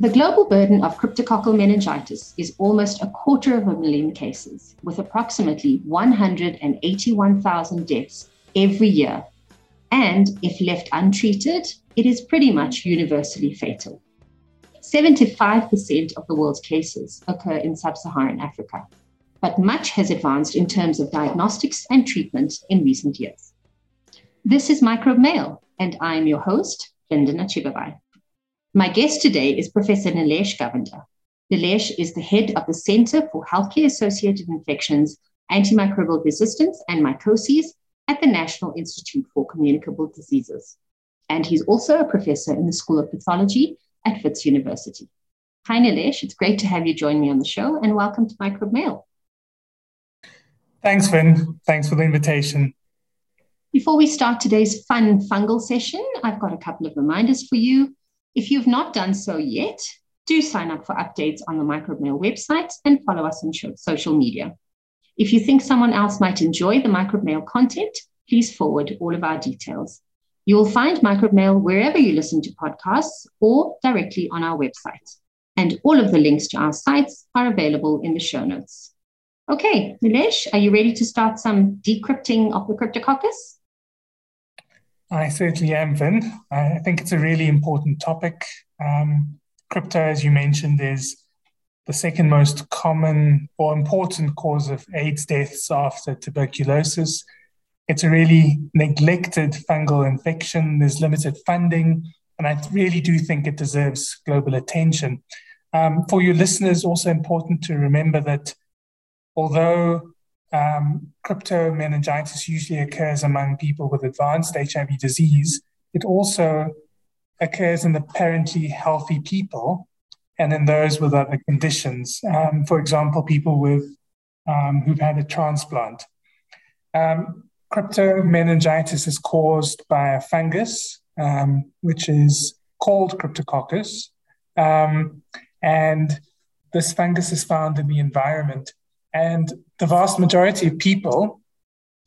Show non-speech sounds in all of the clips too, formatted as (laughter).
The global burden of cryptococcal meningitis is almost a quarter of a million cases, with approximately 181,000 deaths every year. And if left untreated, it is pretty much universally fatal. 75% of the world's cases occur in sub Saharan Africa, but much has advanced in terms of diagnostics and treatment in recent years. This is Microbe Mail, and I'm your host, Vindana Chibabhai. My guest today is Professor Nilesh Govender. Nilesh is the head of the Center for Healthcare Associated Infections, Antimicrobial Resistance, and Mycoses at the National Institute for Communicable Diseases. And he's also a professor in the School of Pathology at Wits University. Hi, Nilesh. It's great to have you join me on the show, and welcome to Microbe Mail. Thanks, Vin. Thanks for the invitation. Before we start today's fun fungal session, I've got a couple of reminders for you. If you've not done so yet, do sign up for updates on the Microbe Mail website and follow us on social media. If you think someone else might enjoy the Microbe Mail content, please forward all of our details. You will find Microbe Mail wherever you listen to podcasts or directly on our website. And all of the links to our sites are available in the show notes. Okay, Nilesh, are you ready to start some decrypting of the Cryptococcus? I certainly am, Vin. I think it's a really important topic. Um, crypto, as you mentioned, is the second most common or important cause of AIDS deaths after tuberculosis. It's a really neglected fungal infection. There's limited funding, and I really do think it deserves global attention. Um, for your listeners, also important to remember that although um, crypto meningitis usually occurs among people with advanced HIV disease. It also occurs in apparently healthy people and in those with other conditions. Um, for example, people with um, who've had a transplant. Um, crypto meningitis is caused by a fungus, um, which is called Cryptococcus. Um, and this fungus is found in the environment and the vast majority of people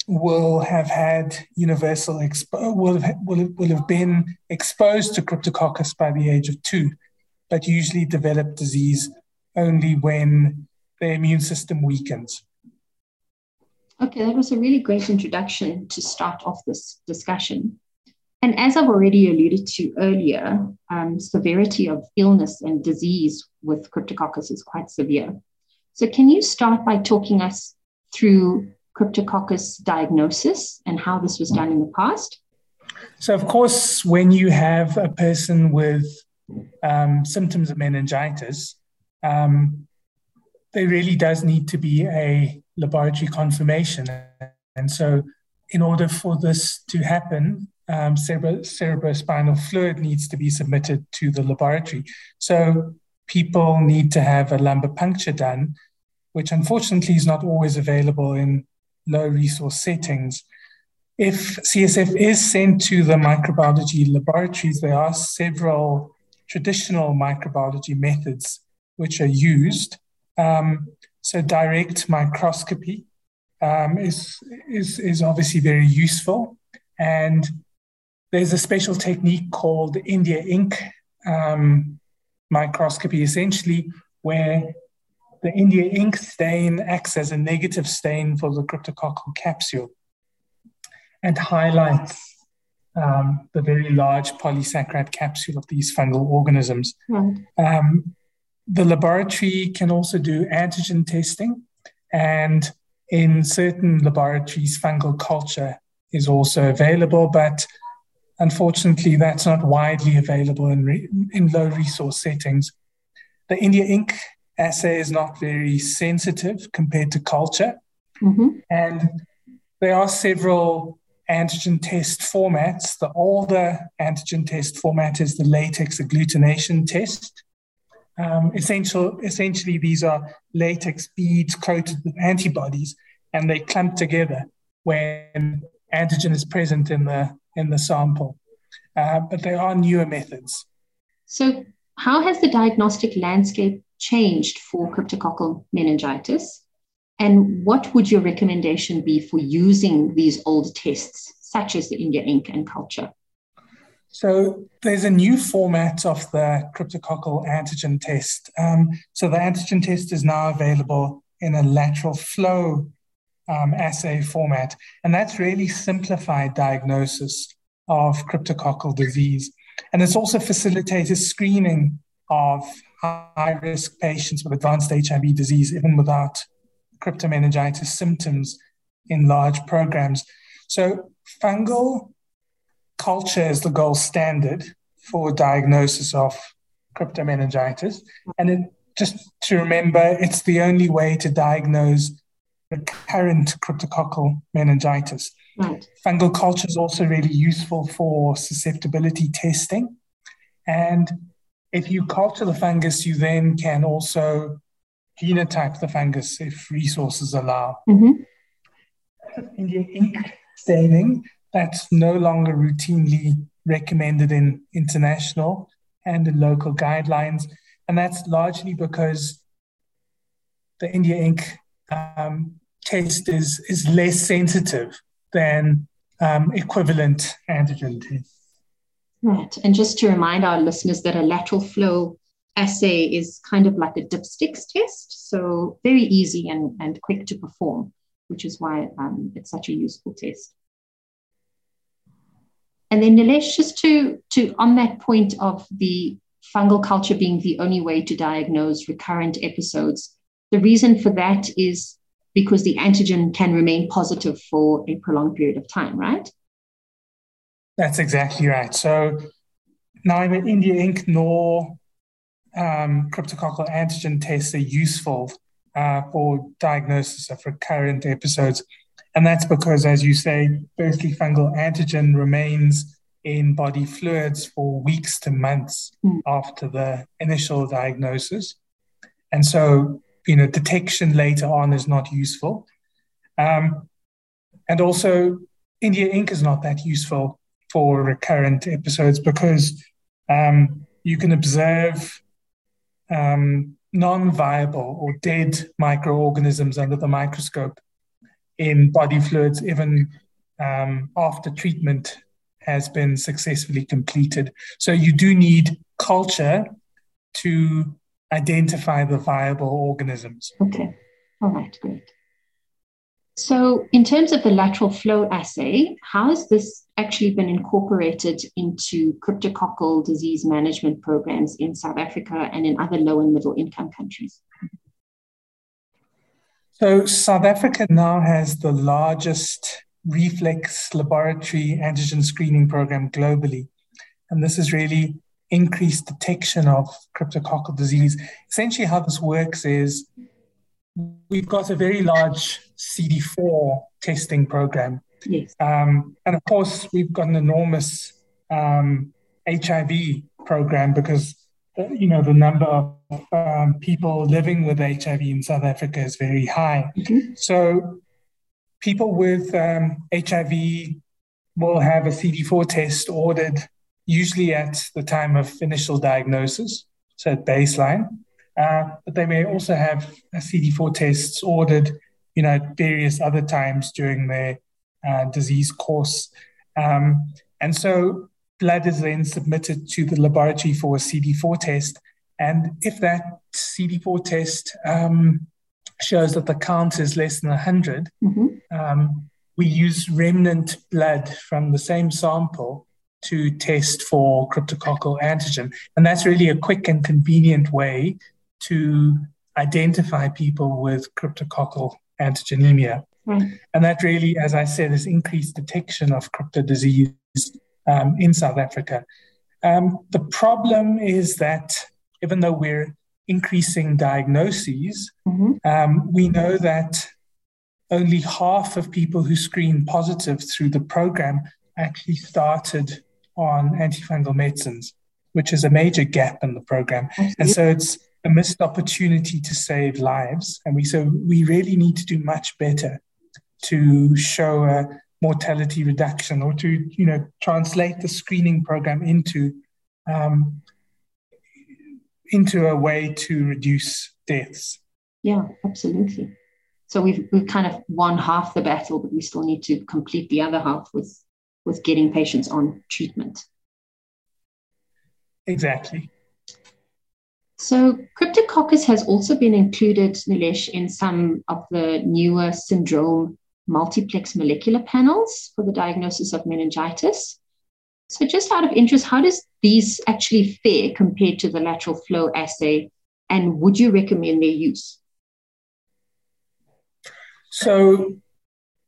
will have had universal will have, will, have, will have been exposed to cryptococcus by the age of two, but usually develop disease only when their immune system weakens. Okay, that was a really great introduction to start off this discussion. And as I've already alluded to earlier, um, severity of illness and disease with cryptococcus is quite severe. So, can you start by talking us through Cryptococcus diagnosis and how this was done in the past? So, of course, when you have a person with um, symptoms of meningitis, um, there really does need to be a laboratory confirmation. And so, in order for this to happen, um, cerebro- cerebrospinal fluid needs to be submitted to the laboratory. So, people need to have a lumbar puncture done, which unfortunately is not always available in low resource settings. If CSF is sent to the microbiology laboratories, there are several traditional microbiology methods which are used. Um, so, direct microscopy um, is, is, is obviously very useful. And there's a special technique called India ink um, microscopy, essentially, where the India ink stain acts as a negative stain for the cryptococcal capsule and highlights um, the very large polysaccharide capsule of these fungal organisms. Right. Um, the laboratory can also do antigen testing, and in certain laboratories, fungal culture is also available, but Unfortunately, that's not widely available in, re- in low resource settings. The India ink assay is not very sensitive compared to culture. Mm-hmm. And there are several antigen test formats. The older antigen test format is the latex agglutination test. Um, essential, essentially, these are latex beads coated with antibodies, and they clump together when antigen is present in the in the sample. Uh, but there are newer methods. So, how has the diagnostic landscape changed for cryptococcal meningitis? And what would your recommendation be for using these old tests, such as the India ink and culture? So there's a new format of the cryptococcal antigen test. Um, so the antigen test is now available in a lateral flow um, assay format, and that's really simplified diagnosis of cryptococcal disease. And it's also facilitated screening of high risk patients with advanced HIV disease, even without cryptomeningitis symptoms in large programs. So, fungal culture is the gold standard for diagnosis of cryptomeningitis. And it, just to remember, it's the only way to diagnose recurrent cryptococcal meningitis. Right. Fungal culture is also really useful for susceptibility testing. And if you culture the fungus, you then can also genotype the fungus if resources allow. Mm-hmm. India ink staining, that's no longer routinely recommended in international and in local guidelines. And that's largely because the India ink um, test is, is less sensitive than um, equivalent antigen tests. Right. And just to remind our listeners that a lateral flow assay is kind of like a dipsticks test. So very easy and, and quick to perform, which is why um, it's such a useful test. And then Nilesh, just to, to on that point of the fungal culture being the only way to diagnose recurrent episodes, the reason for that is because the antigen can remain positive for a prolonged period of time, right? That's exactly right. So neither India Ink nor um, cryptococcal antigen tests are useful uh, for diagnosis of recurrent episodes. And that's because, as you say, firstly, fungal antigen remains in body fluids for weeks to months mm. after the initial diagnosis. And so, you know, detection later on is not useful. Um, and also, India Ink is not that useful for recurrent episodes because um, you can observe um, non viable or dead microorganisms under the microscope in body fluids, even um, after treatment has been successfully completed. So you do need culture to identify the viable organisms. Okay. All right, great. So, in terms of the lateral flow assay, how has this actually been incorporated into cryptococcal disease management programs in South Africa and in other low and middle income countries? So, South Africa now has the largest reflex laboratory antigen screening program globally. And this is really increased detection of cryptococcal disease. Essentially, how this works is we've got a very large CD4 testing program. Yes. Um, and of course, we've got an enormous um, HIV program because uh, you know the number of um, people living with HIV in South Africa is very high. Mm-hmm. So people with HIV um, will have a CD4 test ordered usually at the time of initial diagnosis, so at baseline. Uh, but they may also have CD4 tests ordered, you know, at various other times during their uh, disease course. Um, and so blood is then submitted to the laboratory for a CD4 test. And if that CD4 test um, shows that the count is less than 100, mm-hmm. um, we use remnant blood from the same sample to test for cryptococcal antigen. And that's really a quick and convenient way to identify people with cryptococcal antigenemia. Mm. And that really, as I said, is increased detection of crypto disease um, in South Africa. Um, the problem is that even though we're increasing diagnoses, mm-hmm. um, we know that only half of people who screen positive through the program actually started on antifungal medicines, which is a major gap in the program. And so it's a missed opportunity to save lives. And we so we really need to do much better to show a mortality reduction or to you know translate the screening program into um, into a way to reduce deaths. Yeah, absolutely. So we've we've kind of won half the battle, but we still need to complete the other half with with getting patients on treatment. Exactly. So, Cryptococcus has also been included, Nilesh, in some of the newer syndrome multiplex molecular panels for the diagnosis of meningitis. So, just out of interest, how does these actually fare compared to the lateral flow assay, and would you recommend their use? So,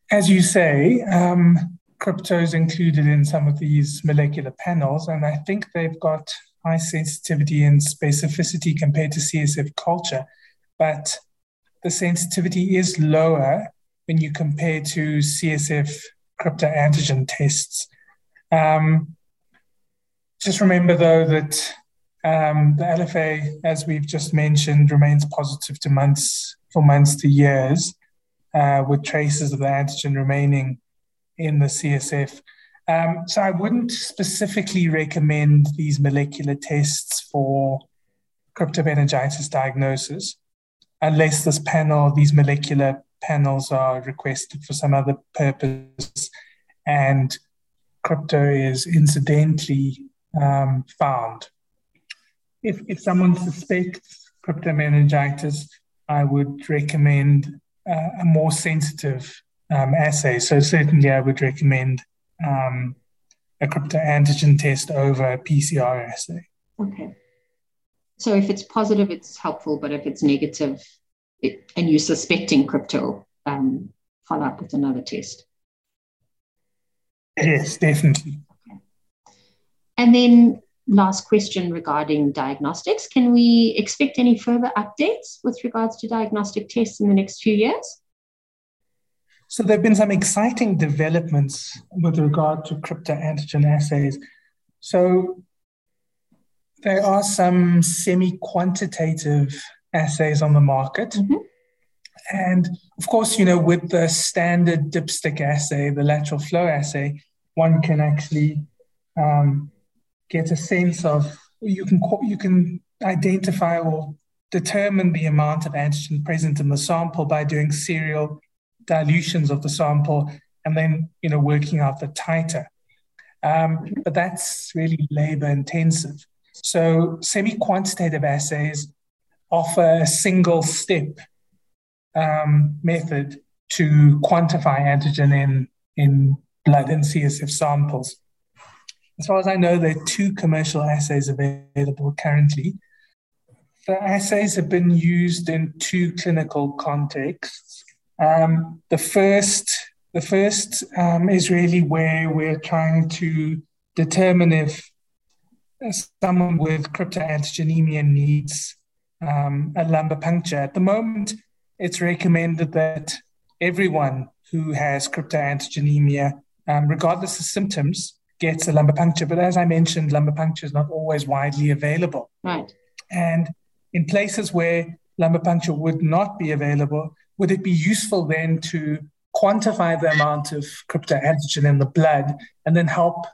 as you say, um, crypto is included in some of these molecular panels, and I think they've got high sensitivity and specificity compared to CSF culture, but the sensitivity is lower when you compare to CSF crypto antigen tests. Um, just remember, though, that um, the LFA, as we've just mentioned, remains positive to months for months to years, uh, with traces of the antigen remaining in the CSF. Um, so I wouldn't specifically recommend these molecular tests for cryptomeningitis diagnosis unless this panel, these molecular panels are requested for some other purpose and crypto is incidentally um, found. If, if someone suspects cryptomeningitis, I would recommend uh, a more sensitive um, assay. So certainly I would recommend um, a crypto antigen test over a PCR assay. Okay. So if it's positive, it's helpful, but if it's negative it, and you're suspecting crypto, um, follow up with another test. Yes, definitely. Okay. And then last question regarding diagnostics. Can we expect any further updates with regards to diagnostic tests in the next few years? So there have been some exciting developments with regard to crypto antigen assays. So there are some semi-quantitative assays on the market. Mm-hmm. And of course, you know, with the standard dipstick assay, the lateral flow assay, one can actually um, get a sense of you can you can identify or determine the amount of antigen present in the sample by doing serial dilutions of the sample and then you know working out the titer. Um, but that's really labor intensive. So semi-quantitative assays offer a single step um, method to quantify antigen in, in blood and CSF samples. As far as I know, there are two commercial assays available currently. The assays have been used in two clinical contexts. Um, the first, the first um, is really where we're trying to determine if someone with cryptoantigenemia needs um, a lumbar puncture. At the moment, it's recommended that everyone who has cryptoantigenemia, um, regardless of symptoms, gets a lumbar puncture. But as I mentioned, lumbar puncture is not always widely available. Right. And in places where lumbar puncture would not be available, would it be useful then to quantify the amount of crypto antigen in the blood and then help,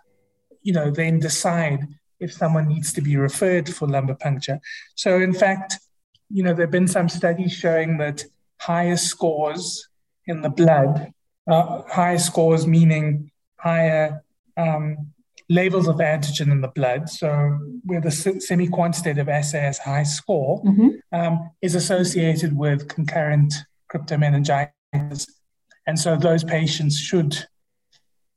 you know, then decide if someone needs to be referred for lumbar puncture? So, in fact, you know, there have been some studies showing that higher scores in the blood, uh, higher scores meaning higher um, levels of antigen in the blood, so where the semi quantitative assay has high score, mm-hmm. um, is associated with concurrent cryptomeningitis. And so those patients should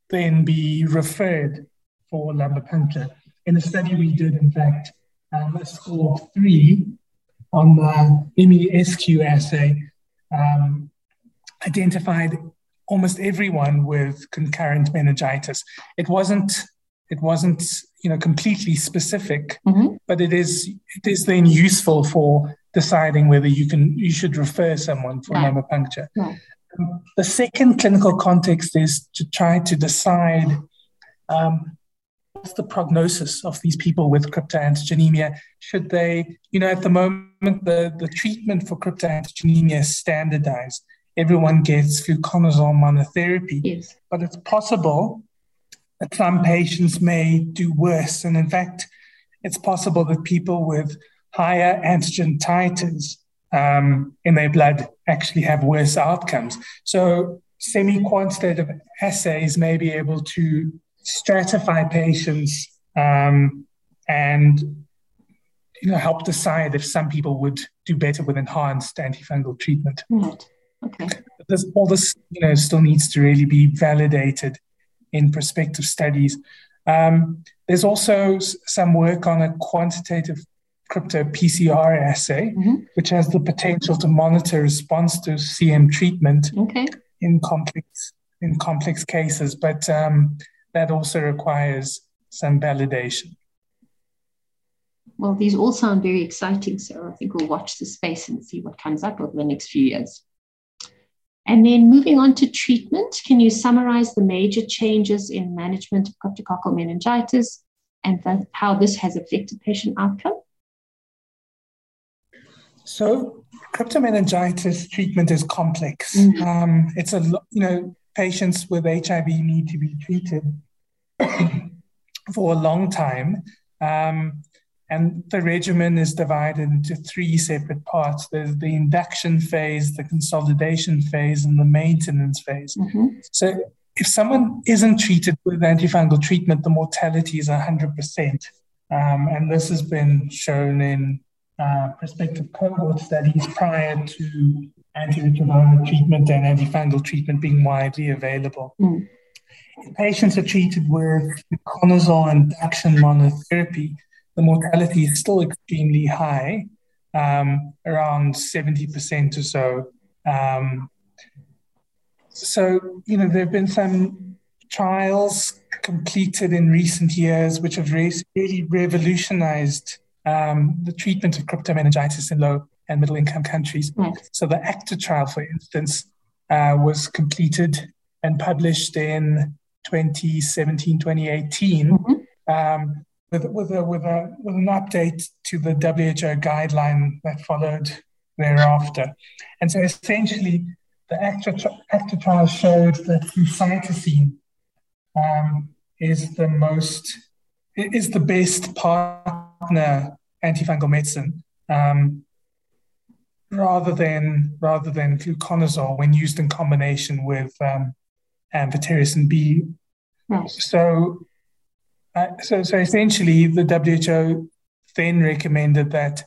then be referred for lumbar puncture. In a study we did, in fact, um, a score of three on the MESQ assay um, identified almost everyone with concurrent meningitis. It wasn't it wasn't you know completely specific, mm-hmm. but it is it is then useful for deciding whether you can you should refer someone for right. lumbar puncture. Right. Um, the second clinical context is to try to decide um, what's the prognosis of these people with cryptoantigenemia. Should they, you know, at the moment the, the treatment for cryptoantigenemia is standardized. Everyone gets fluconazole monotherapy, yes. but it's possible that some patients may do worse. And in fact, it's possible that people with higher antigen titers um, in their blood actually have worse outcomes. So, semi quantitative assays may be able to stratify patients um, and you know, help decide if some people would do better with enhanced antifungal treatment. Right. Okay. This, all this, you know, still needs to really be validated in prospective studies. Um, there's also some work on a quantitative crypto PCR assay, mm-hmm. which has the potential to monitor response to CM treatment okay. in complex in complex cases, but um, that also requires some validation. Well, these all sound very exciting, so I think we'll watch the space and see what comes up over the next few years. And then moving on to treatment, can you summarize the major changes in management of cryptococcal meningitis and the, how this has affected patient outcome? So, cryptomeningitis treatment is complex. Mm-hmm. Um, it's a you know patients with HIV need to be treated (clears throat) for a long time. Um, and the regimen is divided into three separate parts there's the induction phase, the consolidation phase, and the maintenance phase. Mm-hmm. So, if someone isn't treated with antifungal treatment, the mortality is 100%. Um, and this has been shown in uh, prospective cohort studies prior to antiretroviral treatment and antifungal treatment being widely available. Mm. Patients are treated with fluconazole induction monotherapy. The mortality is still extremely high, um, around 70% or so. Um, so, you know, there have been some trials completed in recent years which have really revolutionized um, the treatment of cryptomeningitis in low and middle income countries. Right. So the ACTA trial, for instance, uh, was completed and published in 2017, 2018. Mm-hmm. Um, with, with, a, with, a, with an update to the WHO guideline that followed thereafter. And so essentially, the ACTA, ACTA trial showed that flucytosine um, is the most, is the best partner antifungal medicine um, rather than rather than fluconazole when used in combination with um, amphotericin B. So, uh, so so essentially, the WHO then recommended that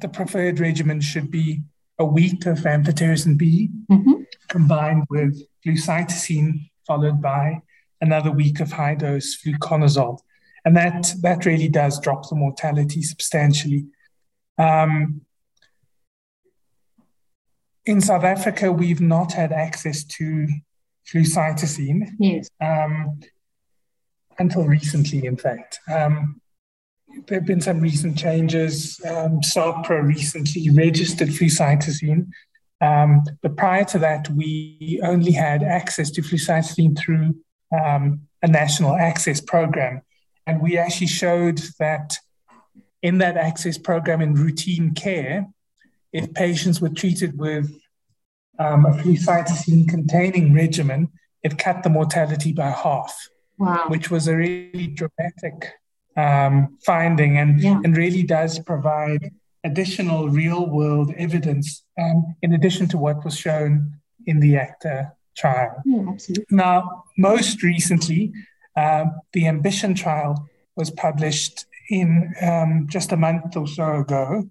the preferred regimen should be a week of amphotericin B mm-hmm. combined with flucytosine, followed by another week of high dose fluconazole, and that that really does drop the mortality substantially. Um, in South Africa, we've not had access to flucytosine. Yes. Um, until recently, in fact. Um, there have been some recent changes. Um, SAHPRA recently registered flucytosine. Um, but prior to that, we only had access to flucytosine through um, a national access program. And we actually showed that in that access program in routine care, if patients were treated with um, a flucytosine containing regimen, it cut the mortality by half, wow. which was a really dramatic um, finding and, yeah. and really does provide additional real world evidence um, in addition to what was shown in the ACTA trial. Yeah. Now, most recently, uh, the Ambition trial was published in um, just a month or so ago.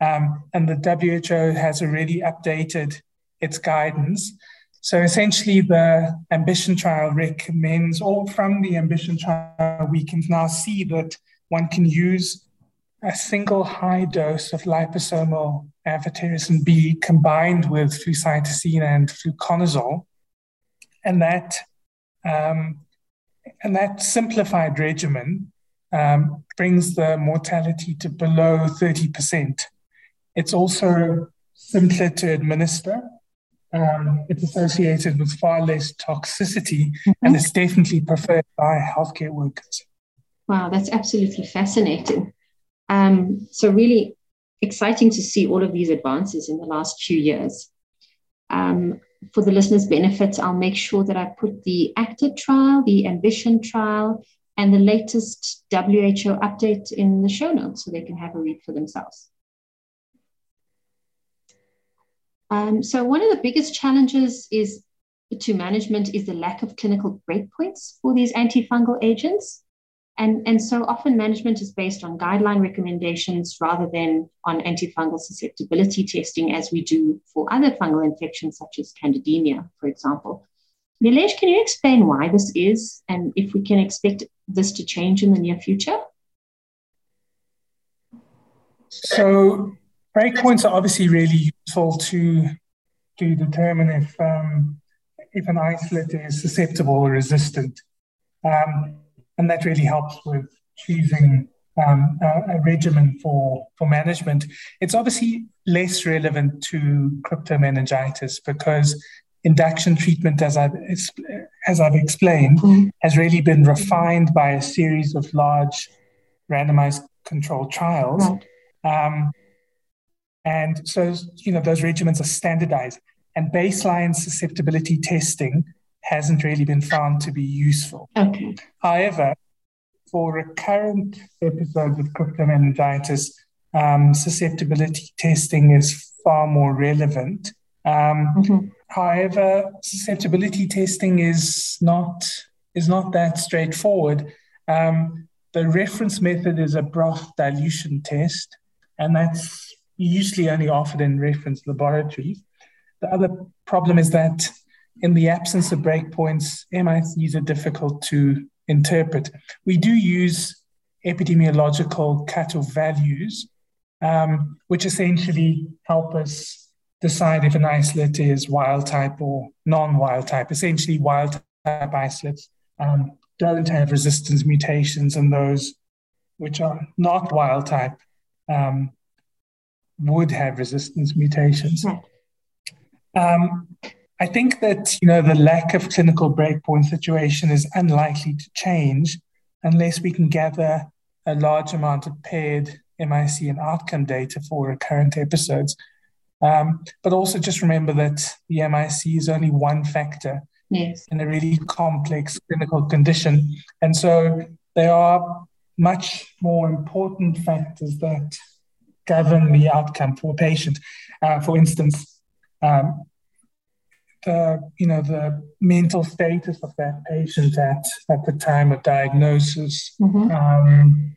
Um, and the WHO has already updated its guidance. So essentially, the ambition trial recommends, or from the ambition trial, we can now see that one can use a single high dose of liposomal amphotericin B combined with flucytosine and fluconazole, and that um, and that simplified regimen um, brings the mortality to below 30%. It's also simpler to administer. Um, it's associated with far less toxicity mm-hmm. and it's definitely preferred by healthcare workers. Wow, that's absolutely fascinating. Um, so, really exciting to see all of these advances in the last few years. Um, for the listeners' benefit, I'll make sure that I put the ACTA trial, the Ambition trial, and the latest WHO update in the show notes so they can have a read for themselves. Um, so one of the biggest challenges is to management is the lack of clinical breakpoints for these antifungal agents. And, and so often management is based on guideline recommendations rather than on antifungal susceptibility testing, as we do for other fungal infections such as candidemia, for example. Nilesh, can you explain why this is and if we can expect this to change in the near future? So, breakpoints are obviously really useful to to determine if um, if an isolate is susceptible or resistant. Um, and that really helps with choosing um, a, a, regimen for, for management. It's obviously less relevant to cryptomeningitis because induction treatment, as I've, as I've explained, mm-hmm. has really been refined by a series of large randomized controlled trials. Right. Um, and so, you know, those regimens are standardized and baseline susceptibility testing hasn't really been found to be useful. Okay. However, for recurrent episodes of cryptomeningitis, um, susceptibility testing is far more relevant. Um, mm-hmm. However, susceptibility testing is not is not that straightforward. Um, the reference method is a broth dilution test, and that's usually only offered in reference laboratories. The other problem is that in the absence of breakpoints, MICs are difficult to interpret. We do use epidemiological cutoff values, um, which essentially help us decide if an isolate is wild type or non wild type. Essentially, wild type isolates um, don't have resistance mutations, and those which are not wild type um, would have resistance mutations. Um, I think that you know the lack of clinical breakpoint situation is unlikely to change unless we can gather a large amount of paired MIC and outcome data for recurrent episodes. Um, but also just remember that the MIC is only one factor yes. in a really complex clinical condition, and so there are much more important factors that govern the outcome for a patient. Uh, for instance, um, the you know the mental status of that patient at at the time of diagnosis, mm-hmm. um,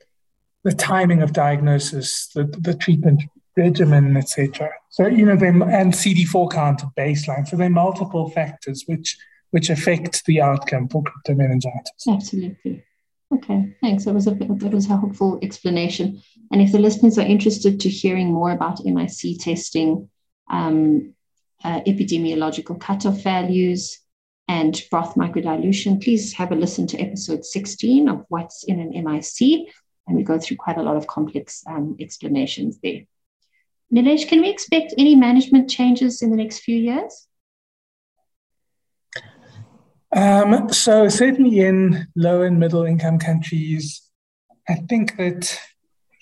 the timing of diagnosis, the the treatment regimen, etc. So you know, and CD4 count at baseline. So there are multiple factors which which affect the outcome for cryptomeningitis. Absolutely. Okay, thanks. That was a that was a helpful explanation. And if the listeners are interested to hearing more about MIC testing, um, uh, epidemiological cutoff values, and broth microdilution, please have a listen to episode 16 of What's in an MIC. And we go through quite a lot of complex um, explanations there. Nilesh, can we expect any management changes in the next few years? Um, so, certainly in low and middle income countries, I think that,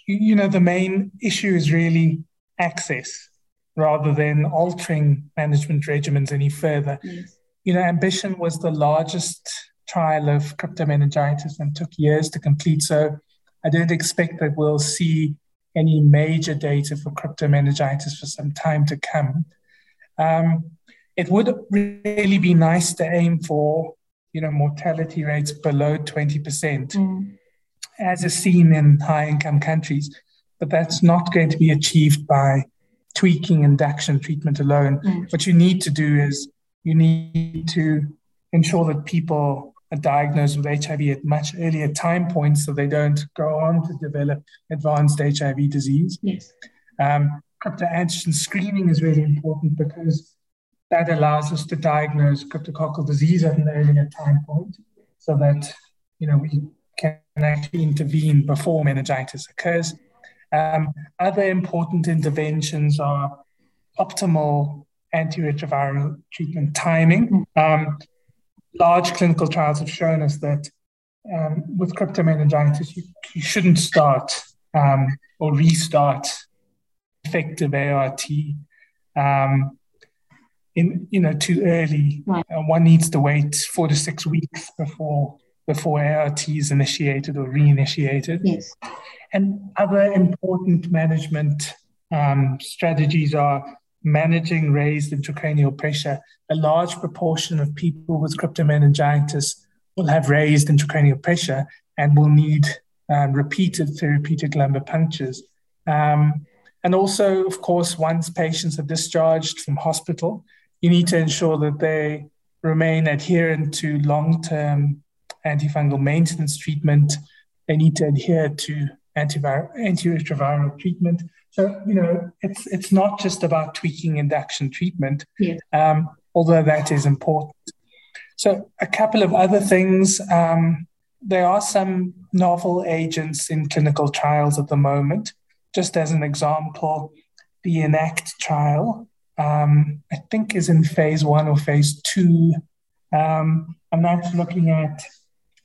you know, the main issue is really access rather than altering management regimens any further. Yes. You know, Ambition was the largest trial of cryptomeningitis and took years to complete. So I don't expect that we'll see any major data for cryptomeningitis for some time to come. Um, it would really be nice to aim for, you know, mortality rates below 20%, mm. as is seen in high income countries. But that's not going to be achieved by tweaking induction treatment alone. Mm. What you need to do is you need to ensure that people are diagnosed with HIV at much earlier time points so they don't go on to develop advanced HIV disease. Yes. Um, cryptoantigen screening is really important because that allows us to diagnose cryptococcal disease at an earlier time point so that you know we can actually intervene before meningitis occurs. Um, other important interventions are optimal antiretroviral treatment timing. Um, large clinical trials have shown us that um, with cryptomeningitis, you, you shouldn't start um, or restart effective ART um, in you know too early. Right. Uh, one needs to wait four to six weeks before before ART is initiated or reinitiated. Yes. And other important management um, strategies are managing raised intracranial pressure. A large proportion of people with cryptomeningitis will have raised intracranial pressure, and will need um, repeated therapeutic lumbar punctures. Um, and also, of course, once patients are discharged from hospital, you need to ensure that they remain adherent to long term antifungal maintenance treatment. They need to adhere to antivir- antiretroviral treatment. So, you know, it's, it's not just about tweaking induction treatment, yes. um, although that is important. So, a couple of other things. Um, there are some novel agents in clinical trials at the moment. Just as an example, the ENACT trial, um, I think, is in phase one or phase two. Um, I'm now looking at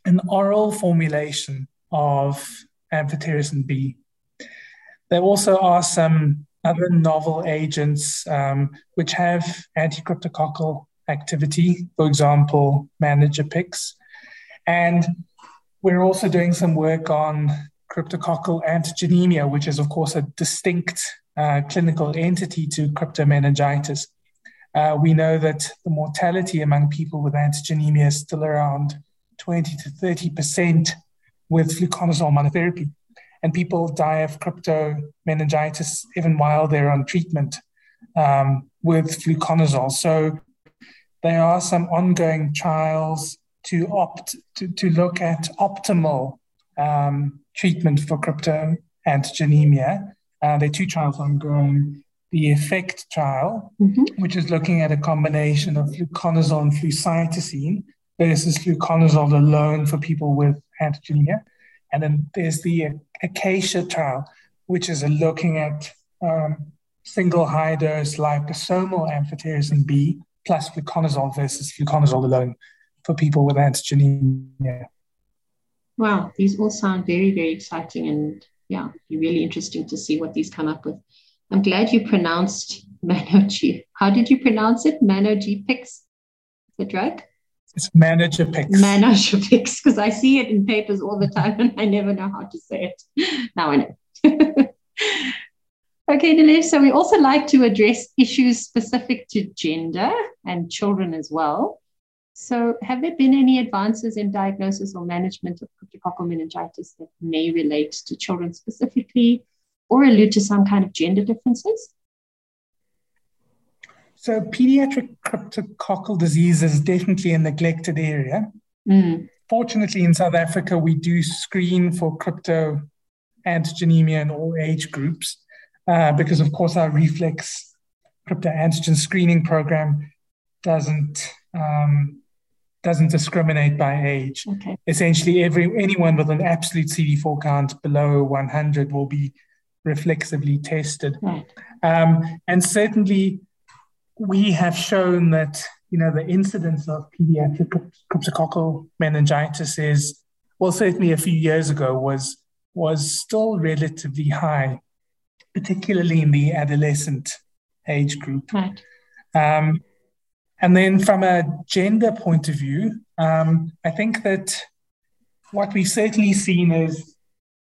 an oral formulation of amphotericin B. There also are some other novel agents um, which have anti-cryptococcal activity, for example, Manogepix. And we're also doing some work on cryptococcal antigenemia, which is, of course, a distinct uh, clinical entity to cryptomeningitis. Uh, we know that the mortality among people with antigenemia is still around 20 to 30% with fluconazole monotherapy. And people die of cryptomeningitis even while they're on treatment um, with fluconazole. So there are some ongoing trials to opt to, to look at optimal um, treatment for crypto antigenemia. Uh, there are two trials ongoing. The EFFECT trial, mm-hmm. which is looking at a combination of fluconazole and flucytosine versus fluconazole alone for people with antigenemia. And then there's the Acacia trial, which is looking at um, single high dose liposomal amphotericin B plus fluconazole versus fluconazole alone for people with antigenemia. Wow, these all sound very, very exciting and yeah, be really interesting to see what these come up with. I'm glad you pronounced (laughs) Manoji. How did you pronounce it? Manogepix, the drug? It's Manogepix. Manogepix, because I see it in papers all the time and I never know how to say it. Now I know. (laughs) okay, Nilesh, so we also like to address issues specific to gender and children as well. So, have there been any advances in diagnosis or management of cryptococcal meningitis that may relate to children specifically or allude to some kind of gender differences? So, pediatric cryptococcal disease is definitely a neglected area. Mm. Fortunately, in South Africa, we do screen for crypto antigenemia in all age groups uh, because, of course, our reflex crypto antigen screening program doesn't um, doesn't discriminate by age. Okay. Essentially, every anyone with an absolute CD4 count below 100 will be reflexively tested. Right. Um, and certainly, we have shown that you know the incidence of pediatric cryptococcal meningitis is well, certainly a few years ago was was still relatively high, particularly in the adolescent age group. Right. Um, and then from a gender point of view, um, I think that what we've certainly seen is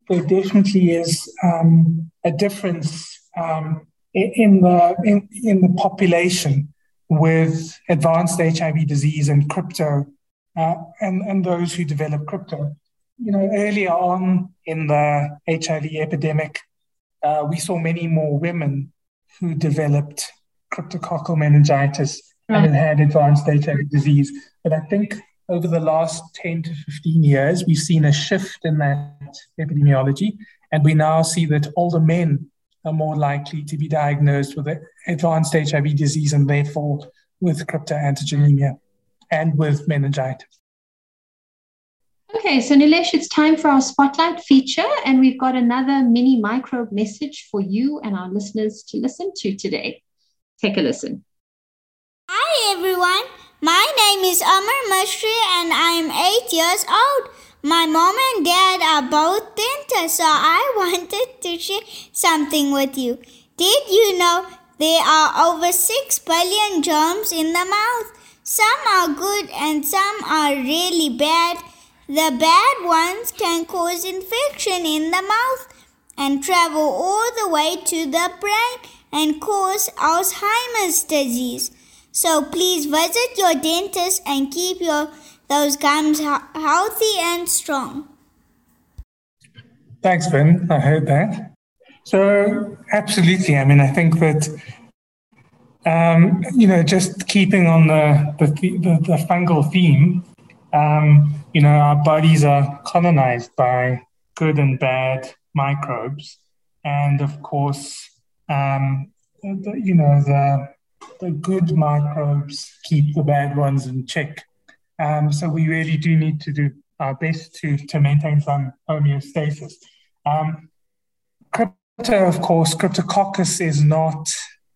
there definitely is um, a difference um, in the in, in, the population with advanced HIV disease and crypto, uh, and and those who develop crypto. You know, earlier on in the HIV epidemic, uh, we saw many more women who developed cryptococcal meningitis right. and had advanced HIV disease. But I think over the last 10 to 15 years, we've seen a shift in that epidemiology. And we now see that older men are more likely to be diagnosed with advanced HIV disease and therefore with cryptoantigenemia and with meningitis. Okay, so Nilesh, it's time for our spotlight feature, and we've got another mini microbe message for you and our listeners to listen to today. Take a listen. Hi everyone, my name is Amar Mashri and I am 8 years old. My mom and dad are both dentists, so I (laughs) wanted to share something with you. Did you know there are over 6 billion germs in the mouth? Some are good and some are really bad. The bad ones can cause infection in the mouth and travel all the way to the brain and cause Alzheimer's disease. So please visit your dentist and keep your those gums healthy and strong. Thanks, Vin. I heard that. So, absolutely. I mean, I think that, um, you know, just keeping on the, the, the, the fungal theme, um, you know, our bodies are colonized by good and bad microbes. And of course, um, the, you know, the, the good microbes keep the bad ones in check. Um, so we really do need to do our best to, to maintain some homeostasis. Um, crypto, of course, Cryptococcus is not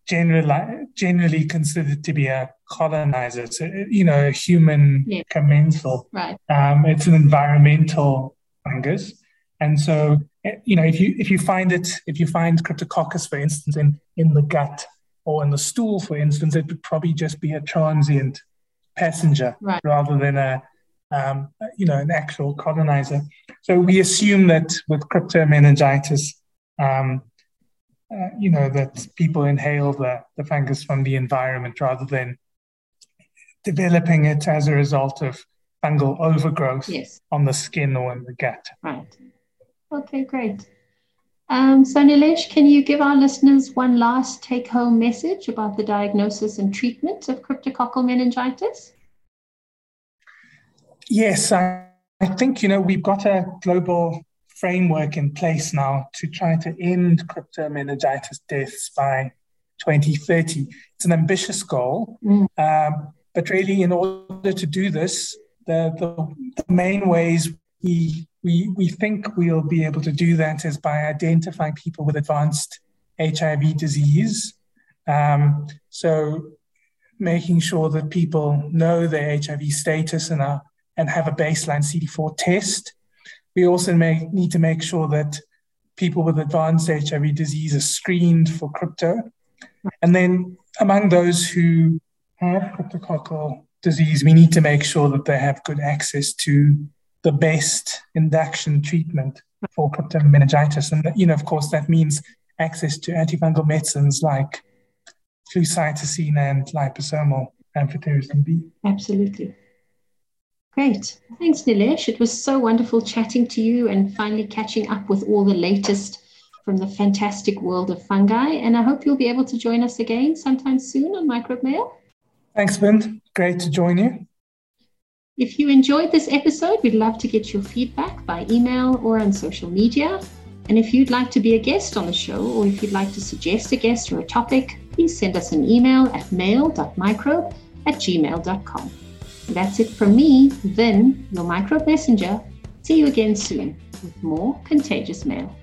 generally generally considered to be a colonizer. It's a, you know, a human yeah. commensal. Right. Um, it's an environmental fungus. And so, eh, you know, if you if you find it, if you find Cryptococcus, for instance, in, in the gut or in the stool, for instance, it would probably just be a transient passenger right. rather than a um, you know an actual colonizer. So we assume that with cryptomeningitis, um, uh, you know that people inhale the, the fungus from the environment rather than developing it as a result of fungal overgrowth yes. on the skin or in the gut. Right. Okay, great. Um, so, Nilesh, can you give our listeners one last take home message about the diagnosis and treatment of cryptococcal meningitis? Yes, I, I think, you know, we've got a global framework in place now to try to end cryptomeningitis deaths by 2030. It's an ambitious goal, mm. um, but really, in order to do this, the, the, the main ways we, we, we think we'll be able to do that is by identifying people with advanced HIV disease. Um, so, making sure that people know their HIV status and are and have a baseline CD4 test. We also may, need to make sure that people with advanced HIV disease are screened for crypto. And then among those who have cryptococcal disease, we need to make sure that they have good access to the best induction treatment for cryptomeningitis. And, you know, of course, that means access to antifungal medicines like flucytosine and liposomal amphotericin B. Absolutely. Great. Thanks, Nilesh. It was so wonderful chatting to you and finally catching up with all the latest from the fantastic world of fungi. And I hope you'll be able to join us again sometime soon on Microbe Mail. Thanks, Vin. Great to join you. If you enjoyed this episode, we'd love to get your feedback by email or on social media. And if you'd like to be a guest on the show, or if you'd like to suggest a guest or a topic, please send us an email at mail.microbe at gmail.com. That's it from me, Vin, your microbe messenger. See you again soon with more contagious mail.